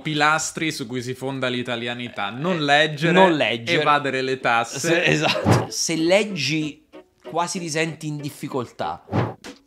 pilastri su cui si fonda l'italianità. Non leggere, non leggere. evadere le tasse. Se, esatto. Se leggi quasi ti senti in difficoltà.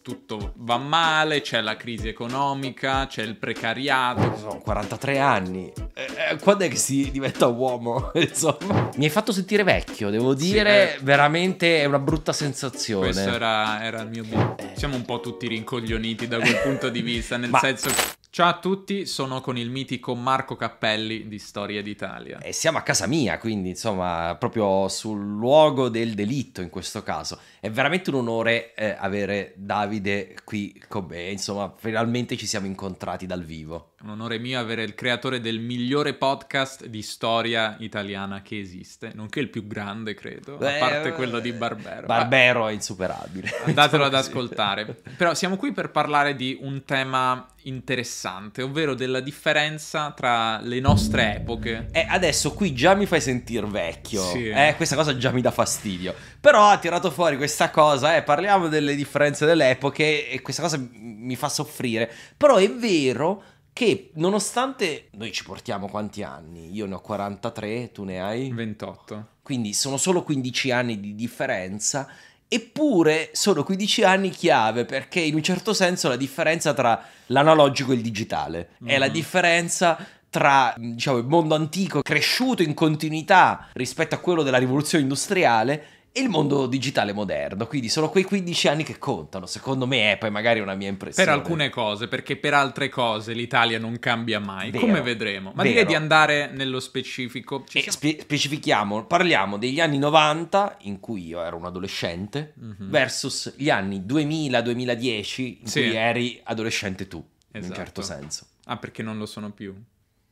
Tutto va male, c'è la crisi economica, c'è il precariato. Sono 43 anni. Eh, eh, quando è che si diventa uomo? Insomma. Mi hai fatto sentire vecchio, devo dire. Sì, eh. Veramente è una brutta sensazione. Questo era, era il mio obiettivo. Siamo un po' tutti rincoglioniti da quel punto di vista, nel Ma- senso che... Ciao a tutti, sono con il mitico Marco Cappelli di Storia d'Italia. E siamo a casa mia, quindi insomma, proprio sul luogo del delitto in questo caso. È veramente un onore eh, avere Davide qui con me. Insomma, finalmente ci siamo incontrati dal vivo. Un onore mio avere il creatore del migliore podcast di storia italiana che esiste, nonché il più grande, credo, a Beh, parte quello di Barbero. Barbero è insuperabile. Andatelo ad ascoltare. Però siamo qui per parlare di un tema interessante, ovvero della differenza tra le nostre epoche. E adesso qui già mi fai sentire vecchio. Sì. Eh, questa cosa già mi dà fastidio. Però ha tirato fuori questa cosa, eh, parliamo delle differenze delle epoche e questa cosa mi fa soffrire. Però è vero che nonostante noi ci portiamo quanti anni? Io ne ho 43, tu ne hai? 28. Quindi sono solo 15 anni di differenza. Eppure sono 15 anni chiave perché in un certo senso la differenza tra l'analogico e il digitale è la Mhm. differenza tra diciamo, il mondo antico cresciuto in continuità rispetto a quello della rivoluzione industriale il mondo digitale moderno. Quindi sono quei 15 anni che contano, secondo me è poi magari una mia impressione. Per alcune cose, perché per altre cose l'Italia non cambia mai, Vero. come vedremo. Ma Vero. direi di andare nello specifico. Ci E siamo- spe- specifichiamo, parliamo degli anni 90 in cui io ero un adolescente Mhm. versus gli anni 2000-2010 in Sì. cui eri adolescente tu, in Esatto. un certo senso. Ah, perché non lo sono più.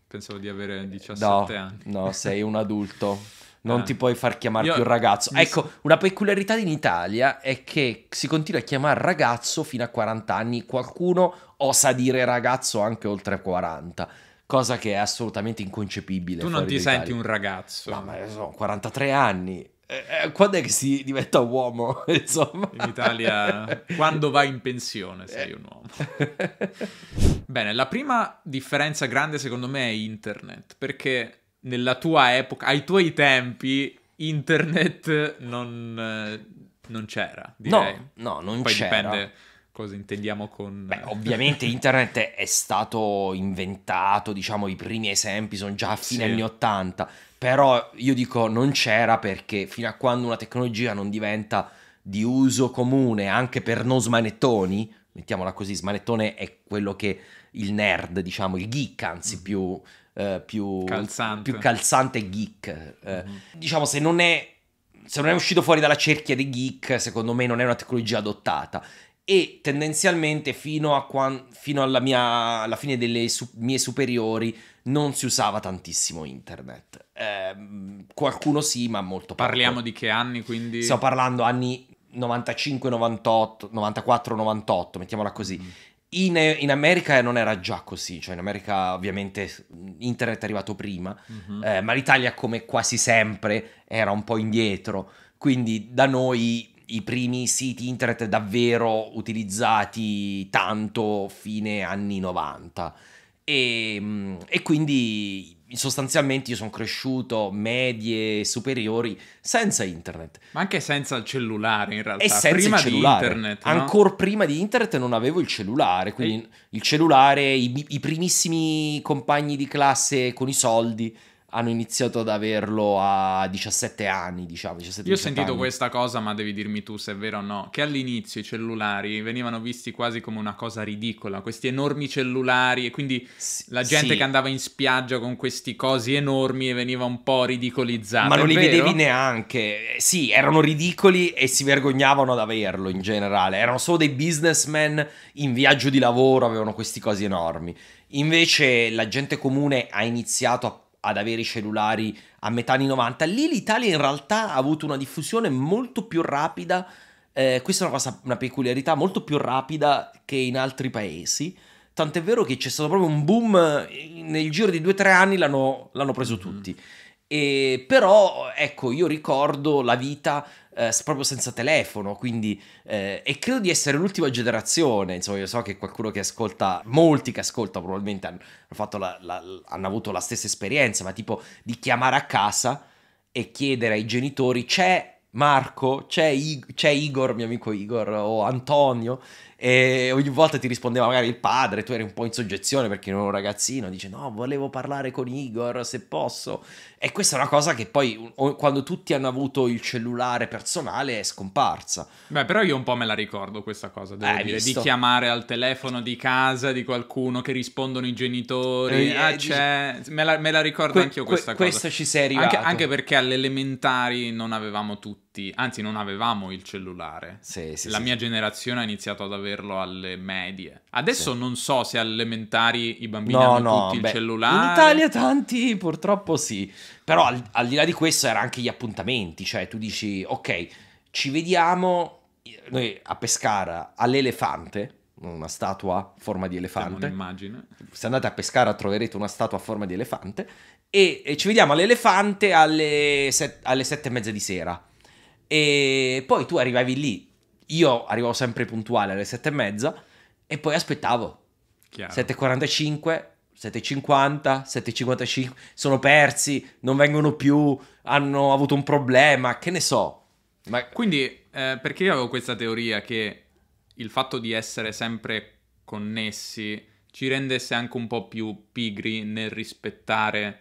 Pensavo di avere 17 No, anni. no, sei un adulto. Non Ah. ti puoi far chiamare Io- più ragazzo. Ecco, una peculiarità in Italia è che si continua a chiamare ragazzo fino a 40 anni. Qualcuno osa dire ragazzo anche oltre 40, cosa che è assolutamente inconcepibile. Tu non ti senti un ragazzo. No, ma sono 43 anni. Eh, eh, quando è che si diventa uomo? Insomma. In Italia, quando vai in pensione, sei un uomo. Bene, la prima differenza grande secondo me è internet, perché nella tua epoca, ai tuoi tempi, internet non, non c'era, direi. No, no, non Poi c'era. dipende cosa intendiamo con... Beh, ovviamente internet è stato inventato, diciamo, i primi esempi sono già a fine Sì. anni 80, però io dico non c'era perché fino a quando una tecnologia non diventa di uso comune anche per non smanettoni, mettiamola così, smanettone è quello che il nerd, diciamo, il geek, anzi Mhm. più, eh, più Calzante. più calzante geek. eh, Mhm. diciamo, se non è se non è uscito fuori dalla cerchia dei geek, secondo me non è una tecnologia adottata. E tendenzialmente fino, a quan- fino alla, mia, alla fine delle su- mie superiori non si usava tantissimo internet. Ehm, qualcuno sì, ma molto poco. Parliamo di che anni, quindi... Stiamo parlando anni 95, 98, 94, 98, mettiamola così. Mm. In, in America non era già così, cioè in America ovviamente internet è arrivato prima, Mhm. eh, ma l'Italia come quasi sempre era un po' indietro, quindi da noi i primi siti internet davvero utilizzati tanto fine anni 90 e, mm, e quindi sostanzialmente io sono cresciuto medie superiori senza internet Ma anche senza il cellulare, in realtà. e senza Prima il cellulare. di internet, no? Ancora prima di internet non avevo il cellulare, quindi il cellulare, i, i primissimi compagni di classe con i soldi hanno iniziato ad averlo a 17 anni, diciamo. 17, Io ho 18 sentito anni. questa cosa, ma devi dirmi tu se è vero o no, che all'inizio i cellulari venivano visti quasi come una cosa ridicola, questi enormi cellulari e quindi S- la gente sì, che andava in spiaggia con questi cosi enormi e veniva un po' ridicolizzata. Ma non li vero? vedevi neanche. Sì, erano ridicoli e si vergognavano ad averlo in generale. Erano solo dei businessmen in viaggio di lavoro, avevano questi cosi enormi. Invece la gente comune ha iniziato a- ad avere i cellulari a metà anni 90. Lì l'Italia in realtà ha avuto una diffusione molto più rapida. eh, questa è una cosa, una peculiarità molto più rapida che in altri paesi. Tant'è vero che c'è stato proprio un boom. eh, Nel giro di due o tre anni l'hanno, l'hanno preso Mhm. tutti. E, però, ecco, io ricordo la vita eh, proprio senza telefono, quindi eh, e credo di essere l'ultima generazione, insomma, io so che qualcuno che ascolta, molti che ascoltano probabilmente hanno, la, la, hanno avuto la stessa esperienza, ma tipo di chiamare a casa e chiedere ai genitori c'è Marco, c'è, I- c'è Igor, mio amico Igor, o Antonio, e ogni volta ti rispondeva magari il padre, tu eri un po' in soggezione perché eri un ragazzino, dice no, volevo parlare con Igor se posso. E questa è una cosa che poi quando tutti hanno avuto il cellulare personale è scomparsa. Beh, però io un po' me la ricordo questa cosa, devo eh, dire, visto? di chiamare al telefono di casa di qualcuno che rispondono i genitori. Eh, ah, c'è... Me la, me la ricordo que- anch'io questa que- cosa. Questo ci sei arrivato. Anche, anche perché alle elementari non avevamo tutti, anzi non avevamo il cellulare. Sì, sì, la sì, mia generazione ha iniziato ad averlo alle medie. Adesso non so se alle elementari i bambini no, hanno no, tutti beh, il cellulare. In Italia tanti purtroppo sì. Però al, al, di là di questo erano anche gli appuntamenti, cioè tu dici ok, ci vediamo noi a Pescara all'elefante, una statua a forma di elefante. Immagine. Se andate a Pescara troverete una statua a forma di elefante e, e ci vediamo all'elefante alle, set, alle sette e mezza di sera. E poi tu arrivavi lì io arrivavo sempre puntuale alle sette e mezza e poi aspettavo. Chiaro. 7.45, 7.50, 7.55, sono persi, non vengono più, hanno avuto un problema, che ne so. Ma... Quindi, eh, perché io avevo questa teoria che il fatto di essere sempre connessi ci rendesse anche un po' più pigri nel rispettare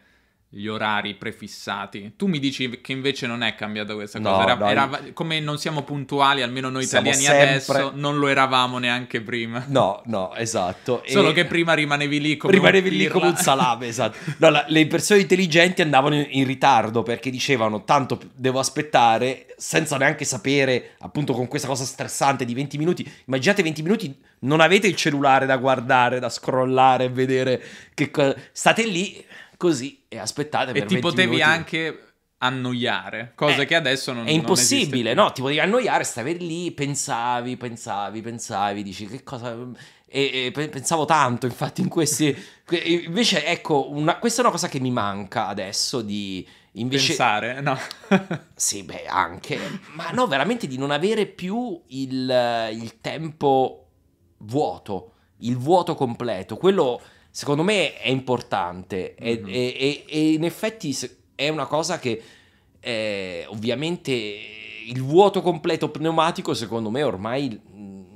gli orari prefissati. Tu mi dici che invece non è cambiata questa cosa. era, era, come non siamo puntuali, almeno noi italiani sempre... adesso, non lo eravamo neanche prima. No, no, esatto. Solo e... che prima rimanevi lì come rimanevi un lì come un salame, esatto. No, la, le persone intelligenti andavano in, in, ritardo perché dicevano tanto devo aspettare senza neanche sapere, appunto con questa cosa stressante di 20 minuti. Immaginate 20 minuti, non avete il cellulare da guardare, da scrollare e vedere che cosa... State lì così e aspettate per E ti potevi minuti. anche annoiare, cosa eh, che adesso non è impossibile, non no? Ti potevi annoiare, stavi lì, pensavi, pensavi, pensavi, dici che cosa e, e pensavo tanto, infatti, in questi invece ecco, una... questa è una cosa che mi manca adesso di invece pensare, no. sì, beh, anche, ma no, veramente di non avere più il, il tempo vuoto, il vuoto completo, quello secondo me è importante mm-hmm. e, e, e, in effetti è una cosa che eh, ovviamente il vuoto completo pneumatico secondo me ormai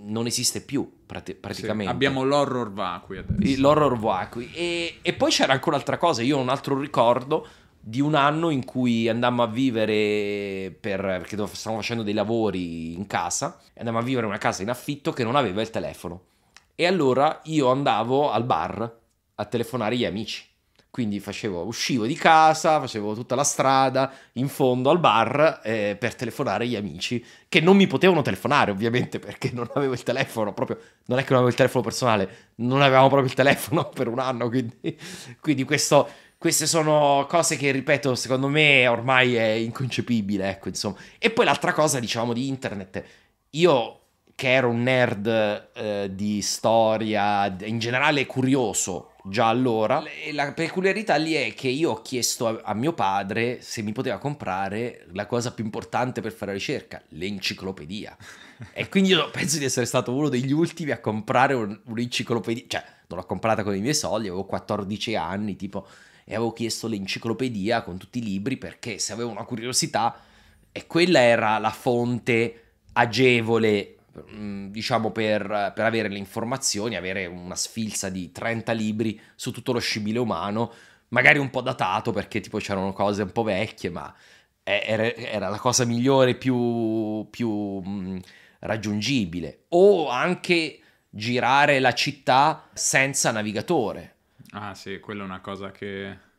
non esiste più prati- praticamente. Sì, abbiamo l'horror vacui adesso. L'horror vacui. E, e poi c'era ancora un'altra cosa, io ho un altro ricordo di un anno in cui andammo a vivere per, perché stavamo facendo dei lavori in casa andammo a vivere in una casa in affitto che non aveva il telefono. E allora io andavo al bar a telefonare gli amici. Quindi facevo, uscivo di casa, facevo tutta la strada in fondo al bar eh, per telefonare gli amici che non mi potevano telefonare ovviamente perché non avevo il telefono, proprio non è che non avevo il telefono personale, non avevamo proprio il telefono per un anno, quindi, quindi questo, queste sono cose che ripeto secondo me ormai è inconcepibile, ecco insomma. E poi l'altra cosa diciamo di internet, io che ero un nerd eh, di storia, in generale curioso già allora. La peculiarità lì è che io ho chiesto a, a, mio padre se mi poteva comprare la cosa più importante per fare ricerca, l'enciclopedia. e quindi io penso di essere stato uno degli ultimi a comprare un, un'enciclopedia, cioè non l'ho comprata con i miei soldi, avevo 14 anni tipo e avevo chiesto l'enciclopedia con tutti i libri perché se avevo una curiosità e quella era la fonte agevole diciamo per, per, avere le informazioni, avere una sfilza di 30 libri su tutto lo scibile umano, magari un po' datato perché tipo c'erano cose un po' vecchie, ma era, era la cosa migliore, più, più mh, mm, raggiungibile. O anche girare la città senza navigatore. Ah sì, quella è una cosa che.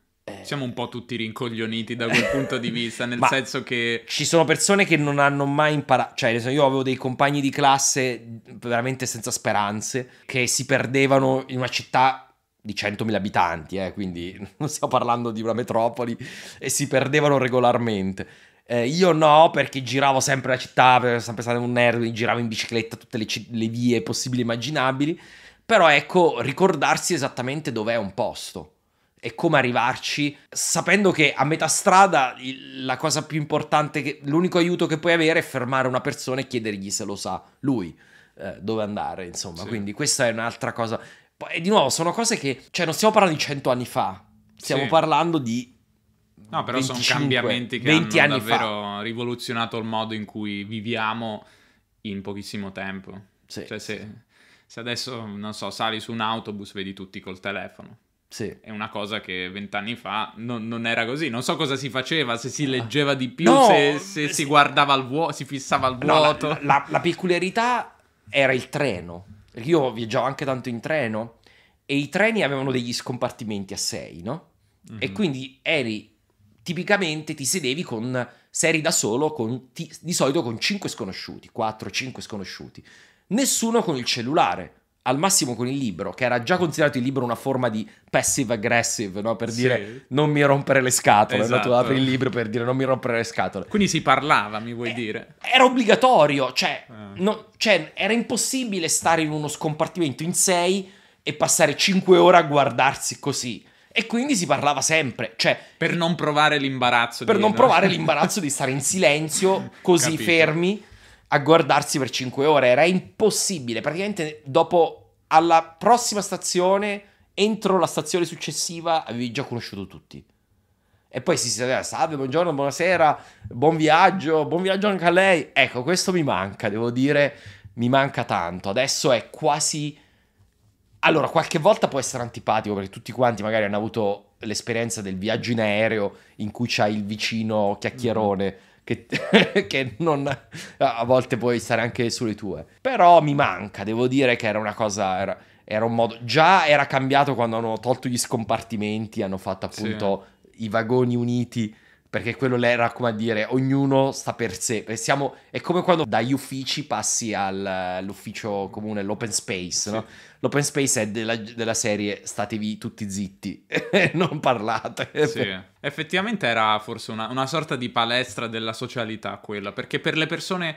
Siamo un po' tutti rincoglioniti da quel punto di vista, nel senso che... Ci sono persone che non hanno mai imparato, cioè io avevo dei compagni di classe veramente senza speranze, che si perdevano in una città di 100.000 abitanti, eh, quindi non stiamo parlando di una metropoli, e si perdevano regolarmente. Eh, io no, perché giravo sempre la città, sempre stato un nerd, giravo in bicicletta tutte le, le vie possibili e immaginabili, però ecco, ricordarsi esattamente dov'è un posto e come arrivarci, sapendo che a metà strada la cosa più importante, che, l'unico aiuto che puoi avere è fermare una persona e chiedergli se lo sa lui eh, dove andare, insomma. Sì. Quindi questa è un'altra cosa. E di nuovo, sono cose che, cioè, non stiamo parlando di cento anni fa, stiamo sì. parlando di No, però 25, sono cambiamenti che 20 hanno davvero fa. rivoluzionato il modo in cui viviamo in pochissimo tempo. Sì, cioè, se, se, adesso, non so, sali su un autobus, vedi tutti col telefono. Sì. È una cosa che vent'anni fa non, non, era così. Non so cosa si faceva, se si leggeva di più, no, se, se sì. si guardava al vuoto, si fissava al vuoto. No, la, la, la, peculiarità era il treno. Io viaggiavo anche tanto in treno e i treni avevano degli scompartimenti a sei, no? Mm-hmm. E quindi eri tipicamente ti sedevi con se eri da solo con, ti, di solito con 5 sconosciuti, 4-5 sconosciuti. Nessuno con il cellulare al massimo con il libro, che era già considerato il libro una forma di passive aggressive, no? per sì. dire non mi rompere le scatole, esatto. no? tu apri il libro per dire non mi rompere le scatole. Quindi si parlava, mi vuoi eh, dire? Era obbligatorio, cioè, ah. no, cioè, era impossibile stare in uno scompartimento in sei e passare cinque ore a guardarsi così. E quindi si parlava sempre, cioè... Per non provare l'imbarazzo. Per di, non no? provare l'imbarazzo di stare in silenzio, così Capito. fermi a guardarsi per 5 ore. Era impossibile. Praticamente dopo alla prossima stazione, entro la stazione successiva, avevi già conosciuto tutti. E poi si sapeva, salve, buongiorno, buonasera, buon viaggio, buon viaggio anche a lei. Ecco, questo mi manca, devo dire, mi manca tanto. Adesso è quasi... Allora, qualche volta può essere antipatico perché tutti quanti magari hanno avuto l'esperienza del viaggio in aereo in cui c'hai il vicino chiacchierone. Mm-hmm che, che non, a volte puoi stare anche sulle tue. Però mi manca, devo dire che era una cosa... Era, era un modo. Già era cambiato quando hanno tolto gli scompartimenti, hanno fatto appunto sì. i vagoni uniti. Perché quello era come a dire ognuno sta per sé. Siamo, è come quando dagli uffici passi al, all'ufficio comune, l'open space, no? L'open space è della, della serie statevi tutti zitti, non parlate. Sì, effettivamente era forse una, una sorta di palestra della socialità quella, perché per le persone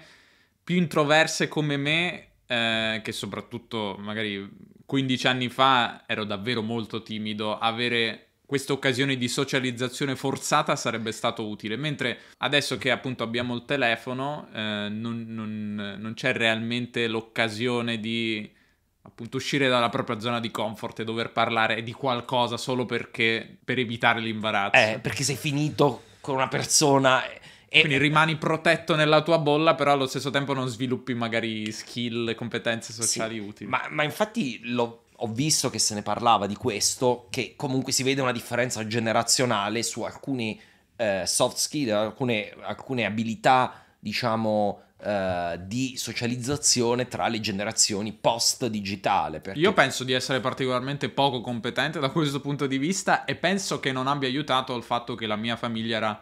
più introverse come me, eh, che soprattutto magari 15 anni fa ero davvero molto timido, avere questa occasione di socializzazione forzata sarebbe stato utile, mentre adesso che appunto abbiamo il telefono eh, non, non, non, c'è realmente l'occasione di appunto uscire dalla propria zona di comfort e dover parlare di qualcosa solo perché per evitare l'imbarazzo. Eh, perché sei finito con una persona e... Quindi rimani protetto nella tua bolla, però allo stesso tempo non sviluppi magari skill, competenze sociali sì, utili. Ma, ma infatti lo, ho visto che se ne parlava di questo, che comunque si vede una differenza generazionale su alcuni eh, soft skill, alcune, alcune abilità, diciamo, Uh, di socializzazione tra le generazioni post digitale. Perché... Io penso di essere particolarmente poco competente da questo punto di vista e penso che non abbia aiutato il fatto che la mia famiglia era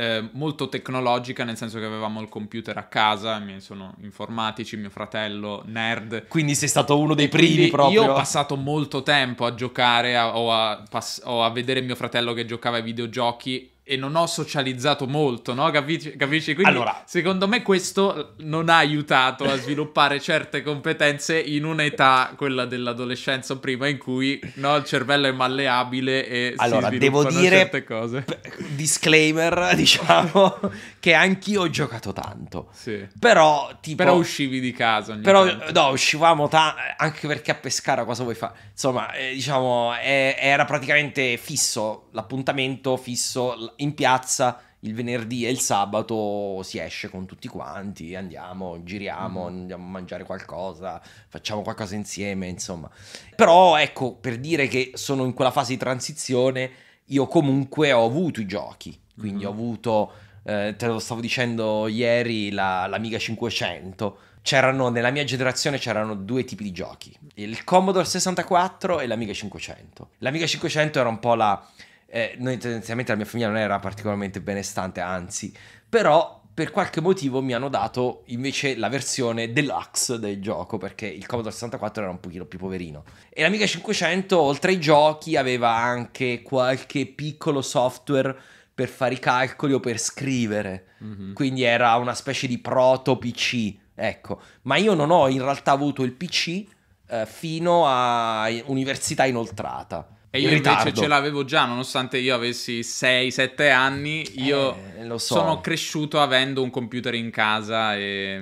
eh, molto tecnologica, nel senso che avevamo il computer a casa, i miei sono informatici, mio fratello, nerd. Quindi sei stato uno dei primi proprio. Io ho passato molto tempo a giocare a, o, a, pass- o a vedere mio fratello che giocava ai videogiochi e non ho socializzato molto, no? Capisci? Capisci? Quindi allora, secondo me questo non ha aiutato a sviluppare certe competenze in un'età, quella dell'adolescenza prima, in cui no, il cervello è malleabile e allora, si devo dire, certe cose. Disclaimer, diciamo, che anch'io ho giocato tanto. Sì. Però, tipo... Però uscivi di casa Però, tanto. no, uscivamo tanto, anche perché a pescare cosa vuoi fare? Insomma, eh, diciamo, eh, era praticamente fisso, l'appuntamento fisso in piazza il venerdì e il sabato si esce con tutti quanti, andiamo, giriamo, mm. andiamo a mangiare qualcosa, facciamo qualcosa insieme, insomma. Però ecco, per dire che sono in quella fase di transizione, io comunque ho avuto i giochi, quindi mm. ho avuto, eh, te lo stavo dicendo ieri, la, l'Amiga 500. C'erano, nella mia generazione c'erano due tipi di giochi, il Commodore 64 e l'Amiga 500. L'Amiga 500 era un po' la eh, noi tendenzialmente la mia famiglia non era particolarmente benestante, anzi, però per qualche motivo mi hanno dato invece la versione deluxe del gioco perché il Commodore 64 era un pochino più poverino. E l'Amiga 500 oltre ai giochi aveva anche qualche piccolo software per fare i calcoli o per scrivere. Mm-hmm. quindi era una specie di proto PC ecco. Ma io non ho in realtà avuto il PC eh, fino a università inoltrata E io invece ce l'avevo già, nonostante io avessi 6-7 anni, io eh, so. sono cresciuto avendo un computer in casa e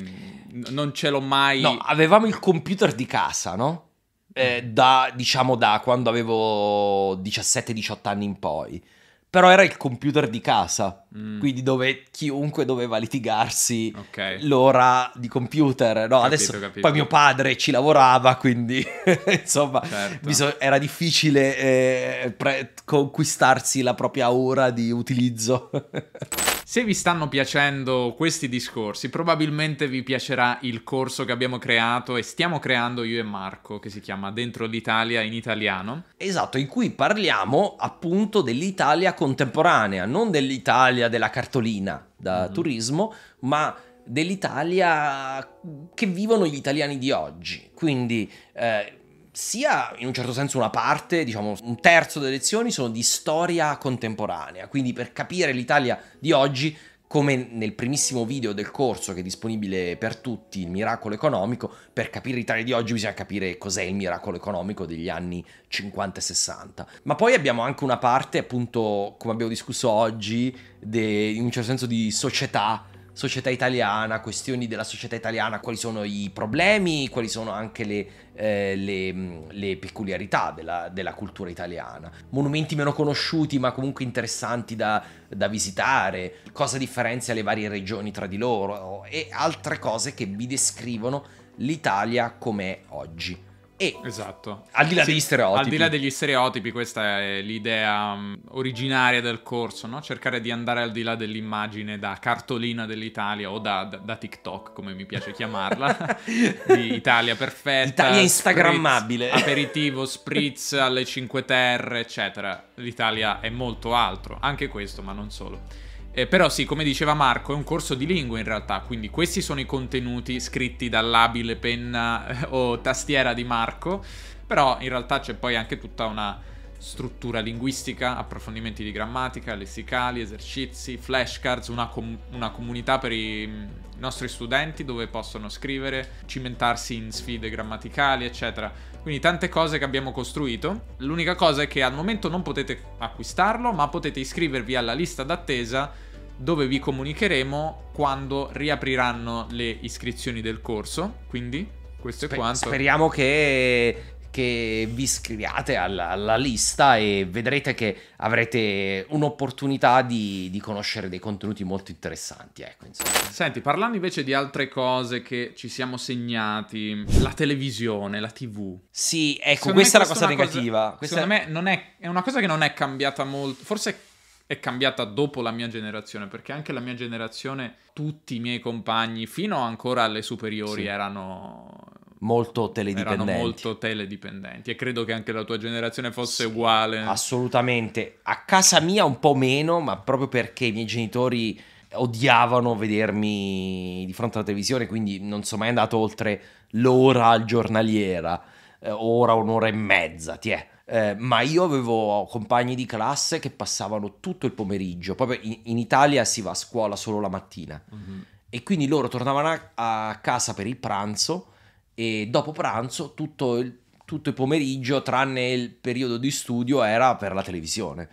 non ce l'ho mai... No, avevamo il computer di casa, no? Eh, da, diciamo, da quando avevo 17-18 anni in poi però era il computer di casa, mm. quindi dove chiunque doveva litigarsi okay. l'ora di computer. No, capito, adesso capito. poi mio padre ci lavorava, quindi insomma certo. bisog- era difficile eh, pre- conquistarsi la propria ora di utilizzo. Se vi stanno piacendo questi discorsi, probabilmente vi piacerà il corso che abbiamo creato e stiamo creando io e Marco, che si chiama Dentro l'Italia in italiano. Esatto, in cui parliamo appunto dell'Italia contemporanea, non dell'Italia della cartolina da mm-hmm. turismo, ma dell'Italia che vivono gli italiani di oggi. Quindi eh, sia in un certo senso una parte, diciamo un terzo delle lezioni sono di storia contemporanea, quindi per capire l'Italia di oggi come nel primissimo video del corso che è disponibile per tutti, il miracolo economico, per capire l'Italia di oggi bisogna capire cos'è il miracolo economico degli anni 50 e 60. Ma poi abbiamo anche una parte, appunto, come abbiamo discusso oggi, de, in un certo senso di società società italiana, questioni della società italiana, quali sono i problemi, quali sono anche le, eh, le, le peculiarità della, della, cultura italiana. Monumenti meno conosciuti ma comunque interessanti da, da visitare, cosa differenzia le varie regioni tra di loro e altre cose che vi descrivono l'Italia com'è oggi. E esatto. al di là sì, degli stereotipi. Al di là degli stereotipi, questa è l'idea um, originaria del corso, no? cercare di andare al di là dell'immagine da cartolina dell'Italia o da, da, da TikTok, come mi piace chiamarla, di Italia perfetta. Italia instagrammabile. Spritz, aperitivo, spritz alle 5 terre, eccetera. L'Italia è molto altro, anche questo, ma non solo. Eh, però sì, come diceva Marco, è un corso di lingua in realtà, quindi questi sono i contenuti scritti dall'abile penna eh, o tastiera di Marco, però in realtà c'è poi anche tutta una struttura linguistica, approfondimenti di grammatica, lessicali, esercizi, flashcards, una, com- una comunità per i nostri studenti dove possono scrivere, cimentarsi in sfide grammaticali, eccetera. Quindi tante cose che abbiamo costruito. L'unica cosa è che al momento non potete acquistarlo, ma potete iscrivervi alla lista d'attesa dove vi comunicheremo quando riapriranno le iscrizioni del corso. Quindi questo è Sper- quanto. Speriamo che, che vi iscriviate alla, alla, lista e vedrete che avrete un'opportunità di, di conoscere dei contenuti molto interessanti. Ecco, Senti, parlando invece di altre cose che ci siamo segnati, la televisione, la TV. Sì, ecco, questa è la cosa negativa. Cosa, questa secondo è... me è, è una cosa che non è cambiata molto. Forse è cambiata dopo la mia generazione, perché anche la mia generazione, tutti i miei compagni, fino ancora alle superiori, sì. erano molto teledipendenti. Erano molto teledipendenti e credo che anche la tua generazione fosse sì, uguale. Assolutamente. A casa mia un po' meno, ma proprio perché i miei genitori odiavano vedermi di fronte alla televisione, quindi non sono mai andato oltre l'ora giornaliera, eh, ora, un'ora e mezza, ti è eh, ma io avevo compagni di classe che passavano tutto il pomeriggio, proprio in, in Italia si va a scuola solo la mattina mm-hmm. e quindi loro tornavano a, a, casa per il pranzo e dopo pranzo tutto il, tutto il pomeriggio, tranne il periodo di studio, era per la televisione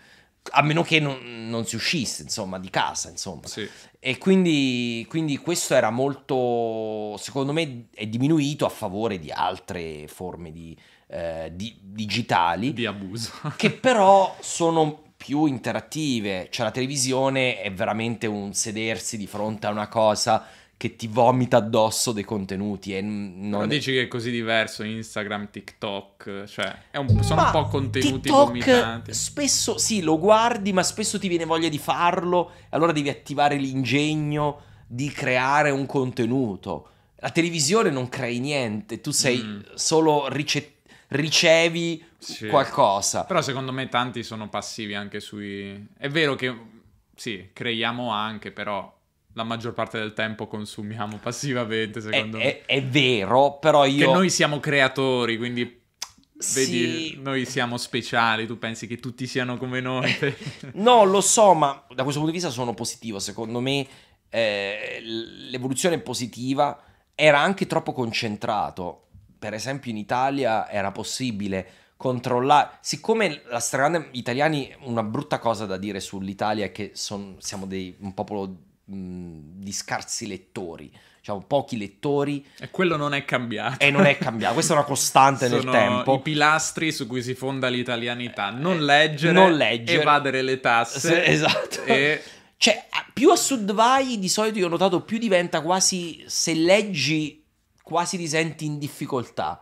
a meno che non, non, si uscisse, insomma, di casa, insomma. Sì. E quindi, quindi, questo era molto, secondo me, è diminuito a favore di altre forme di, eh, di, digitali. Di abuso. che però sono più interattive. Cioè la televisione è veramente un sedersi di fronte a una cosa che ti vomita addosso dei contenuti. E non Però dici che è così diverso Instagram, TikTok, cioè un, sono ma un po' contenuti TikTok vomitanti. Spesso sì, lo guardi, ma spesso ti viene voglia di farlo, allora devi attivare l'ingegno di creare un contenuto. La televisione non crei niente, tu sei mm. solo ricettivo ricevi sì. qualcosa. Però secondo me tanti sono passivi anche sui... È vero che sì, creiamo anche, però la maggior parte del tempo consumiamo passivamente, secondo è, me. È, è, vero, però io... Che noi siamo creatori, quindi... Vedi, sì. noi siamo speciali, tu pensi che tutti siano come noi? no, lo so, ma da questo punto di vista sono positivo. Secondo me eh, l'evoluzione positiva. Era anche troppo concentrato per esempio in Italia era possibile controllare. Siccome la stragrande italiani, una brutta cosa da dire sull'Italia è che son, siamo dei, un popolo mh, di scarsi lettori. Diciamo, pochi lettori. E quello non è cambiato. E non è cambiato. Questa è una costante nel tempo. i pilastri su cui si fonda l'italianità. Non leggere, non leggere. evadere le tasse. Se- esatto. E Cioè, più a sud vai, di solito io ho notato, più diventa quasi. Se leggi, quasi ti senti in difficoltà.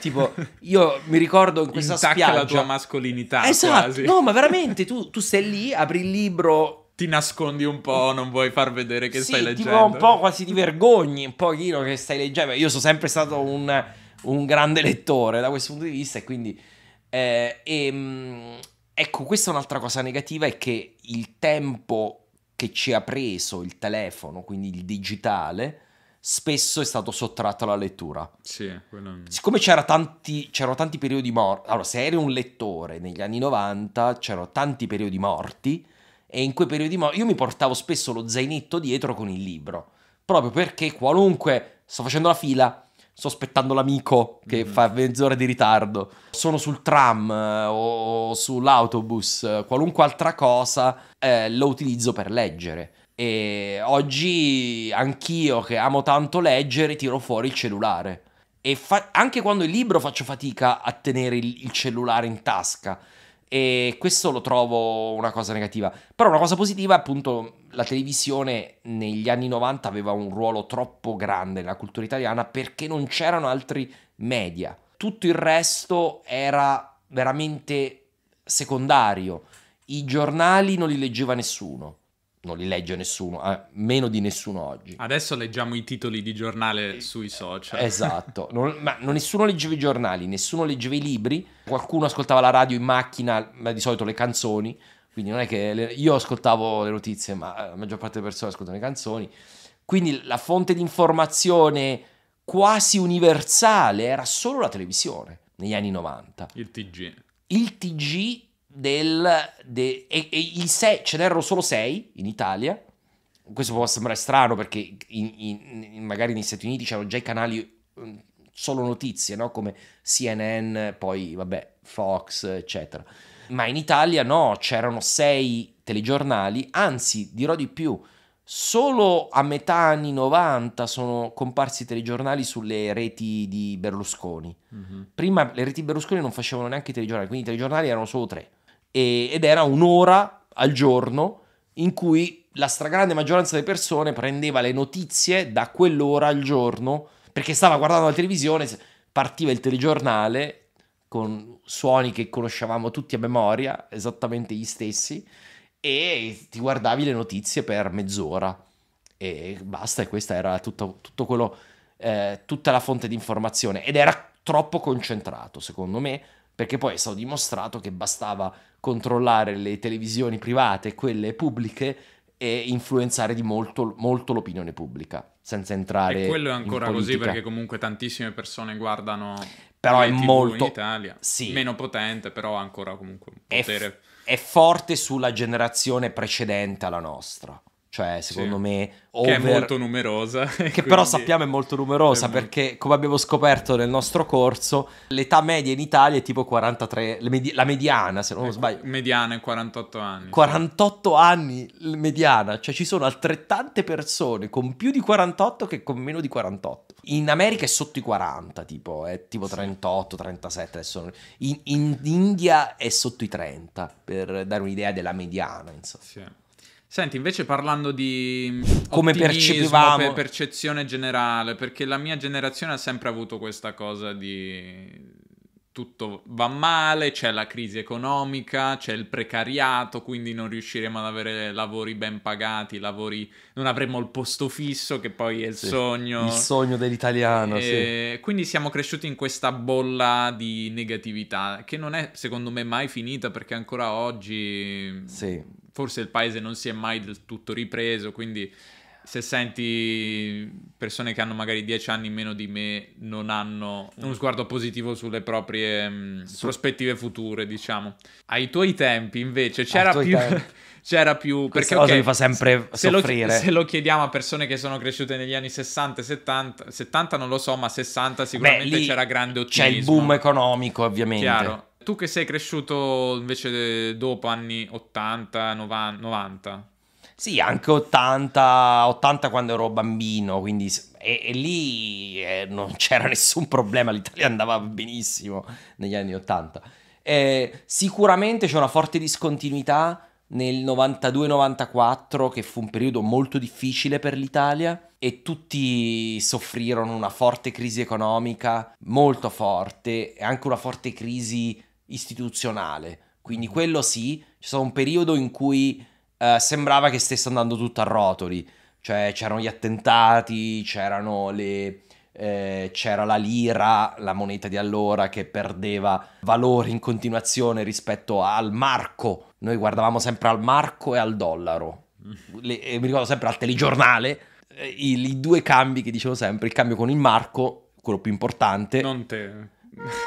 Tipo, io mi ricordo in questa intacca spiaggia. la tua mascolinità Esatto, quasi. no, ma veramente tu, tu stai lì, apri il libro. Ti nascondi un po', non vuoi far vedere che sì, stai leggendo. tipo un po' quasi ti vergogni, un pochino che stai leggendo. Io sono sempre stato un, un grande lettore da questo punto di vista, e quindi. eh, ehm, ecco, questa è un'altra cosa negativa: è che il tempo che ci ha preso il telefono, quindi il digitale, spesso è stato sottratto alla lettura. Sì, quello... Siccome c'era tanti, c'erano tanti periodi morti, allora se eri un lettore negli anni 90 c'erano tanti periodi morti e in quei periodi morti io mi portavo spesso lo zainetto dietro con il libro, proprio perché qualunque sto facendo la fila, sto aspettando l'amico che Mhm. fa mezz'ora di ritardo, sono sul tram eh, o sull'autobus, eh, qualunque altra cosa eh, lo utilizzo per leggere. E oggi anch'io che amo tanto leggere tiro fuori il cellulare. E fa- anche quando il libro faccio fatica a tenere il, il cellulare in tasca. E questo lo trovo una cosa negativa. Però una cosa positiva, appunto, la televisione negli anni 90 aveva un ruolo troppo grande nella cultura italiana perché non c'erano altri media. Tutto il resto era veramente secondario. I giornali non li leggeva nessuno. Non li legge nessuno, eh, meno di nessuno oggi. Adesso leggiamo i titoli di giornale sui social. Esatto, non- ma non- nessuno leggeva i giornali, nessuno leggeva i libri, qualcuno ascoltava la radio in macchina, ma di solito le canzoni, quindi non è che le- io ascoltavo le notizie, ma la maggior parte delle persone ascoltano le canzoni, quindi la fonte di informazione quasi universale era solo la televisione negli anni 90 Il TG. il TG del... de- e, e i sei, ce n'erano solo sei in Italia. Questo può sembrare strano perché in- in- magari negli Stati Uniti c'erano già i canali mm, solo notizie, no? Come CNN, poi vabbè, Fox, eccetera. Ma in Italia no, c'erano sei telegiornali, anzi dirò di più, solo a metà anni 90 sono comparsi telegiornali sulle reti di Berlusconi. Mhm. Prima le reti Berlusconi non facevano neanche i telegiornali, quindi i telegiornali erano solo tre. E- ed era un'ora al giorno in cui la stragrande maggioranza delle persone prendeva le notizie da quell'ora al giorno perché stava guardando la televisione, partiva il telegiornale con suoni che conoscevamo tutti a memoria, esattamente gli stessi, e ti guardavi le notizie per mezz'ora. E basta, e questa era tutto, tutto quello, eh, tutta la fonte di informazione. Ed era troppo concentrato secondo me perché poi è stato dimostrato che bastava controllare le televisioni private e quelle pubbliche e influenzare di molto, molto l'opinione pubblica senza entrare E quello è ancora così perché comunque tantissime persone guardano Però è TV molto- in Italia. sì. Meno potente, però ha ancora comunque un È f- potere. è forte sulla generazione precedente alla nostra cioè secondo Sì. me Che è over- molto numerosa. che però sappiamo è molto numerosa è molto- perché come abbiamo scoperto nel nostro corso l'età media in Italia è tipo 43 le medi- la mediana se non Ecco, sbaglio Mediana è 48 anni. 48 anni mediana cioè ci sono altrettante persone con più di 48 che con meno di 48 in America è sotto i 40 tipo è tipo Sì. 38 37 adesso in, in India è sotto i 30 per dare un'idea della mediana insomma Sì. Senti, invece parlando di Come percepivamo- per percezione generale, perché la mia generazione ha sempre avuto questa cosa di tutto va male, c'è la crisi economica, c'è il precariato, quindi non riusciremo ad avere lavori ben pagati, lavori non avremo il posto fisso che poi è il Sì. sogno. il sogno dell'italiano sì. E quindi siamo cresciuti in questa bolla di negatività che non è secondo me mai finita perché ancora oggi Sì. forse il paese non si è mai del tutto ripreso, quindi se senti persone che hanno magari dieci anni meno di me non hanno uno sguardo positivo sulle proprie mh, Su- prospettive future, diciamo. Ai tuoi tempi invece c'era più... c'era più... Questa perché cosa ok, mi fa sempre se lo, soffrire. se lo chiediamo a persone che sono cresciute negli anni 60, 70, 70 non lo so, ma 60 sicuramente Beh, c'era grande C'è ottimismo. il boom economico, ovviamente. Chiaro. Tu che sei cresciuto invece dopo anni 80, 90? Sì, anche 80, 80 quando ero bambino, quindi e, e lì eh, non c'era nessun problema, l'Italia andava benissimo negli anni 80. Eh, sicuramente c'è una forte discontinuità nel 92-94 che fu un periodo molto difficile per l'Italia e tutti soffrirono una forte crisi economica, molto forte, e anche una forte crisi istituzionale. Quindi mm. quello sì, c'è stato un periodo in cui eh, sembrava che stesse andando tutto a rotoli, cioè c'erano gli attentati, c'erano le, eh, c'era la lira, la moneta di allora, che perdeva valore in continuazione rispetto al marco. Noi guardavamo sempre al marco e al dollaro. Le, mi ricordo sempre al telegiornale eh, i, i, due cambi che dicevo sempre: il cambio con il marco, quello più importante. Non te.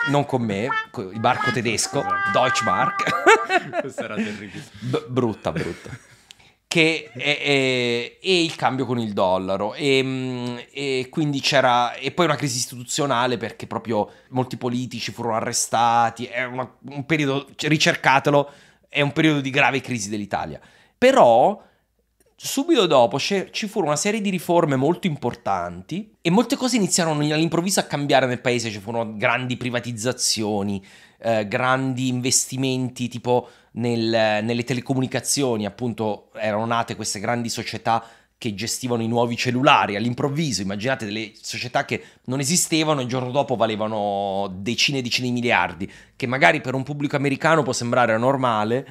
Non con me, il marco tedesco, esatto. Deutschmark. Questa era terribile. B- brutta, brutta che è, è, è, il cambio con il dollaro e, mm, e, quindi c'era e poi una crisi istituzionale perché proprio molti politici furono arrestati è una, un periodo ricercatelo è un periodo di grave crisi dell'Italia però subito dopo ci furono una serie di riforme molto importanti e molte cose iniziarono all'improvviso a cambiare nel paese ci furono grandi privatizzazioni eh, grandi investimenti tipo nel, nelle telecomunicazioni, appunto erano nate queste grandi società che gestivano i nuovi cellulari all'improvviso. Immaginate delle società che non esistevano e il giorno dopo valevano decine e decine di miliardi, che magari per un pubblico americano può sembrare normale,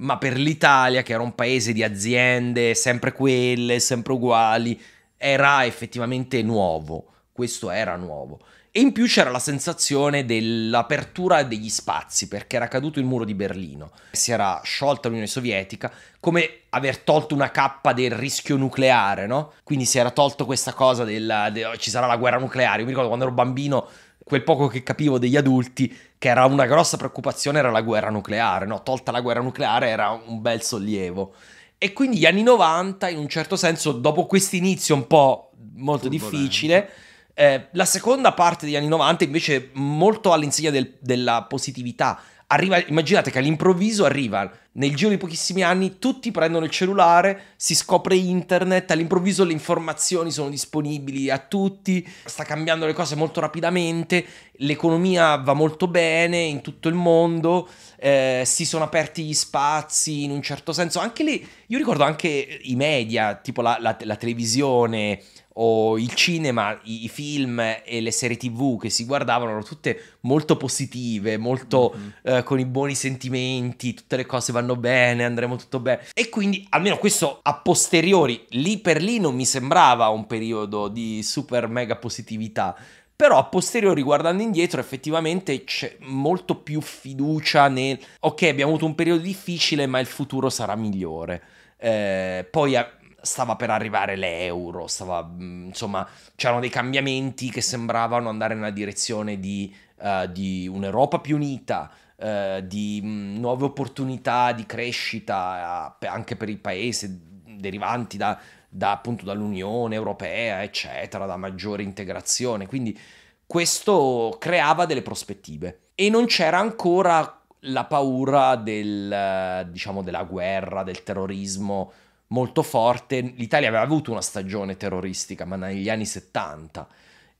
ma per l'Italia, che era un paese di aziende sempre quelle, sempre uguali, era effettivamente nuovo. Questo era nuovo. E in più c'era la sensazione dell'apertura degli spazi, perché era caduto il muro di Berlino, si era sciolta l'Unione Sovietica, come aver tolto una cappa del rischio nucleare, no? Quindi si era tolto questa cosa del, de, ci sarà la guerra nucleare. Io mi ricordo quando ero bambino, quel poco che capivo degli adulti, che era una grossa preoccupazione, era la guerra nucleare, no? Tolta la guerra nucleare era un bel sollievo. E quindi gli anni 90, in un certo senso, dopo questo inizio un po' molto difficile eh, la seconda parte degli anni 90 invece molto all'insegna del, della positività. Arriva, immaginate che all'improvviso arriva nel giro di pochissimi anni, tutti prendono il cellulare, si scopre internet, all'improvviso le informazioni sono disponibili a tutti, sta cambiando le cose molto rapidamente, l'economia va molto bene in tutto il mondo, eh, si sono aperti gli spazi in un certo senso, anche lì, io ricordo anche i media, tipo la, la, la televisione, o il cinema, i, i, film e le serie tv che si guardavano erano tutte molto positive, molto mm-hmm. eh, con i buoni sentimenti, tutte le cose vanno bene, andremo tutto bene. E quindi almeno questo a posteriori, lì per lì non mi sembrava un periodo di super mega positività. Però a posteriori, guardando indietro, effettivamente c'è molto più fiducia nel... Ok, abbiamo avuto un periodo difficile, ma il futuro sarà migliore. Eh, poi stava per arrivare l'euro, stava, mm, insomma, c'erano dei cambiamenti che sembravano andare nella direzione di, uh, di un'Europa più unita, uh, di um, nuove opportunità di crescita uh, anche per il paese derivanti da, da, appunto dall'Unione Europea, eccetera, da maggiore integrazione. Quindi questo creava delle prospettive e non c'era ancora la paura del, diciamo, della guerra, del terrorismo molto forte. L'Italia aveva avuto una stagione terroristica, ma negli anni 70.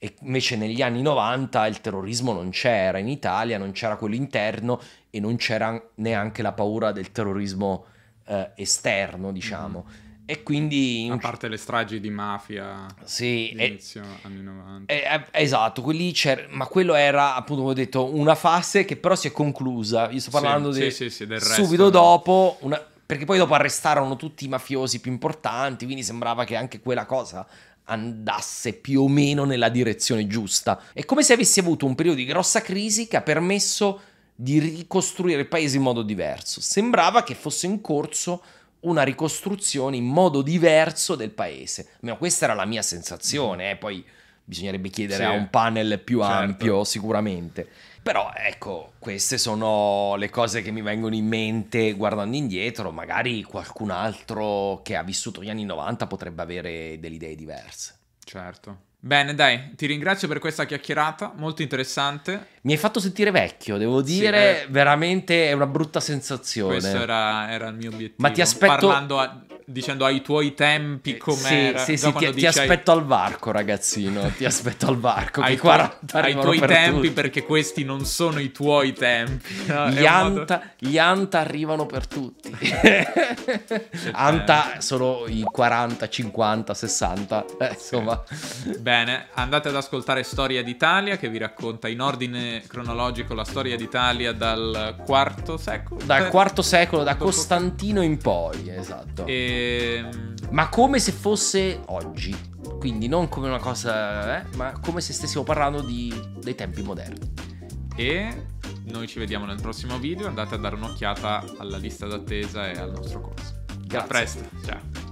E invece negli anni 90 il terrorismo non c'era in Italia, non c'era quello interno e non c'era neanche la paura del terrorismo eh, esterno, diciamo. Mm. E quindi... A parte le stragi di mafia sì, inizio anni 90. È, è, esatto, quelli c'era, ma quello era appunto, come ho detto, una fase che però si è conclusa. Io sto parlando sì, di... Sì, sì, del resto, subito dopo, una, perché poi dopo arrestarono tutti i mafiosi più importanti, quindi sembrava che anche quella cosa andasse più o meno nella direzione giusta. È come se avessi avuto un periodo di grossa crisi che ha permesso di ricostruire il paese in modo diverso. Sembrava che fosse in corso una ricostruzione in modo diverso del paese. Almeno questa era la mia sensazione, eh? poi bisognerebbe chiedere sì, a un panel più certo. ampio sicuramente. Però ecco, queste sono le cose che mi vengono in mente guardando indietro, magari qualcun altro che ha vissuto gli anni 90 potrebbe avere delle idee diverse. Certo. Bene, dai, ti ringrazio per questa chiacchierata, molto interessante. Mi hai fatto sentire vecchio, devo dire, sì, eh, veramente è una brutta sensazione. Questo era, era il mio obiettivo. Ma ti aspetto... Parlando a dicendo ai tuoi tempi eh, com'era. Sì, sì, sì ti, ti, aspetto ai... al varco, ragazzino. Ti aspetto al varco. ai, tu... ai tuoi tempi, tutti. perché questi non sono i tuoi tempi. No, gli, anta, modo... gli, anta, arrivano per tutti. anta sono i 40, 50, 60. Eh, insomma. Bene, andate ad ascoltare Storia d'Italia che vi racconta in ordine cronologico la storia d'Italia dal quarto secolo. Dal quarto secolo, da Costantino in poi, esatto. E Ehm, ma come se fosse oggi. Quindi non come una cosa, eh, ma come se stessimo parlando di, dei tempi moderni. E noi ci vediamo nel prossimo video. Andate a dare un'occhiata alla lista d'attesa e al nostro corso. Grazie. A presto, ciao.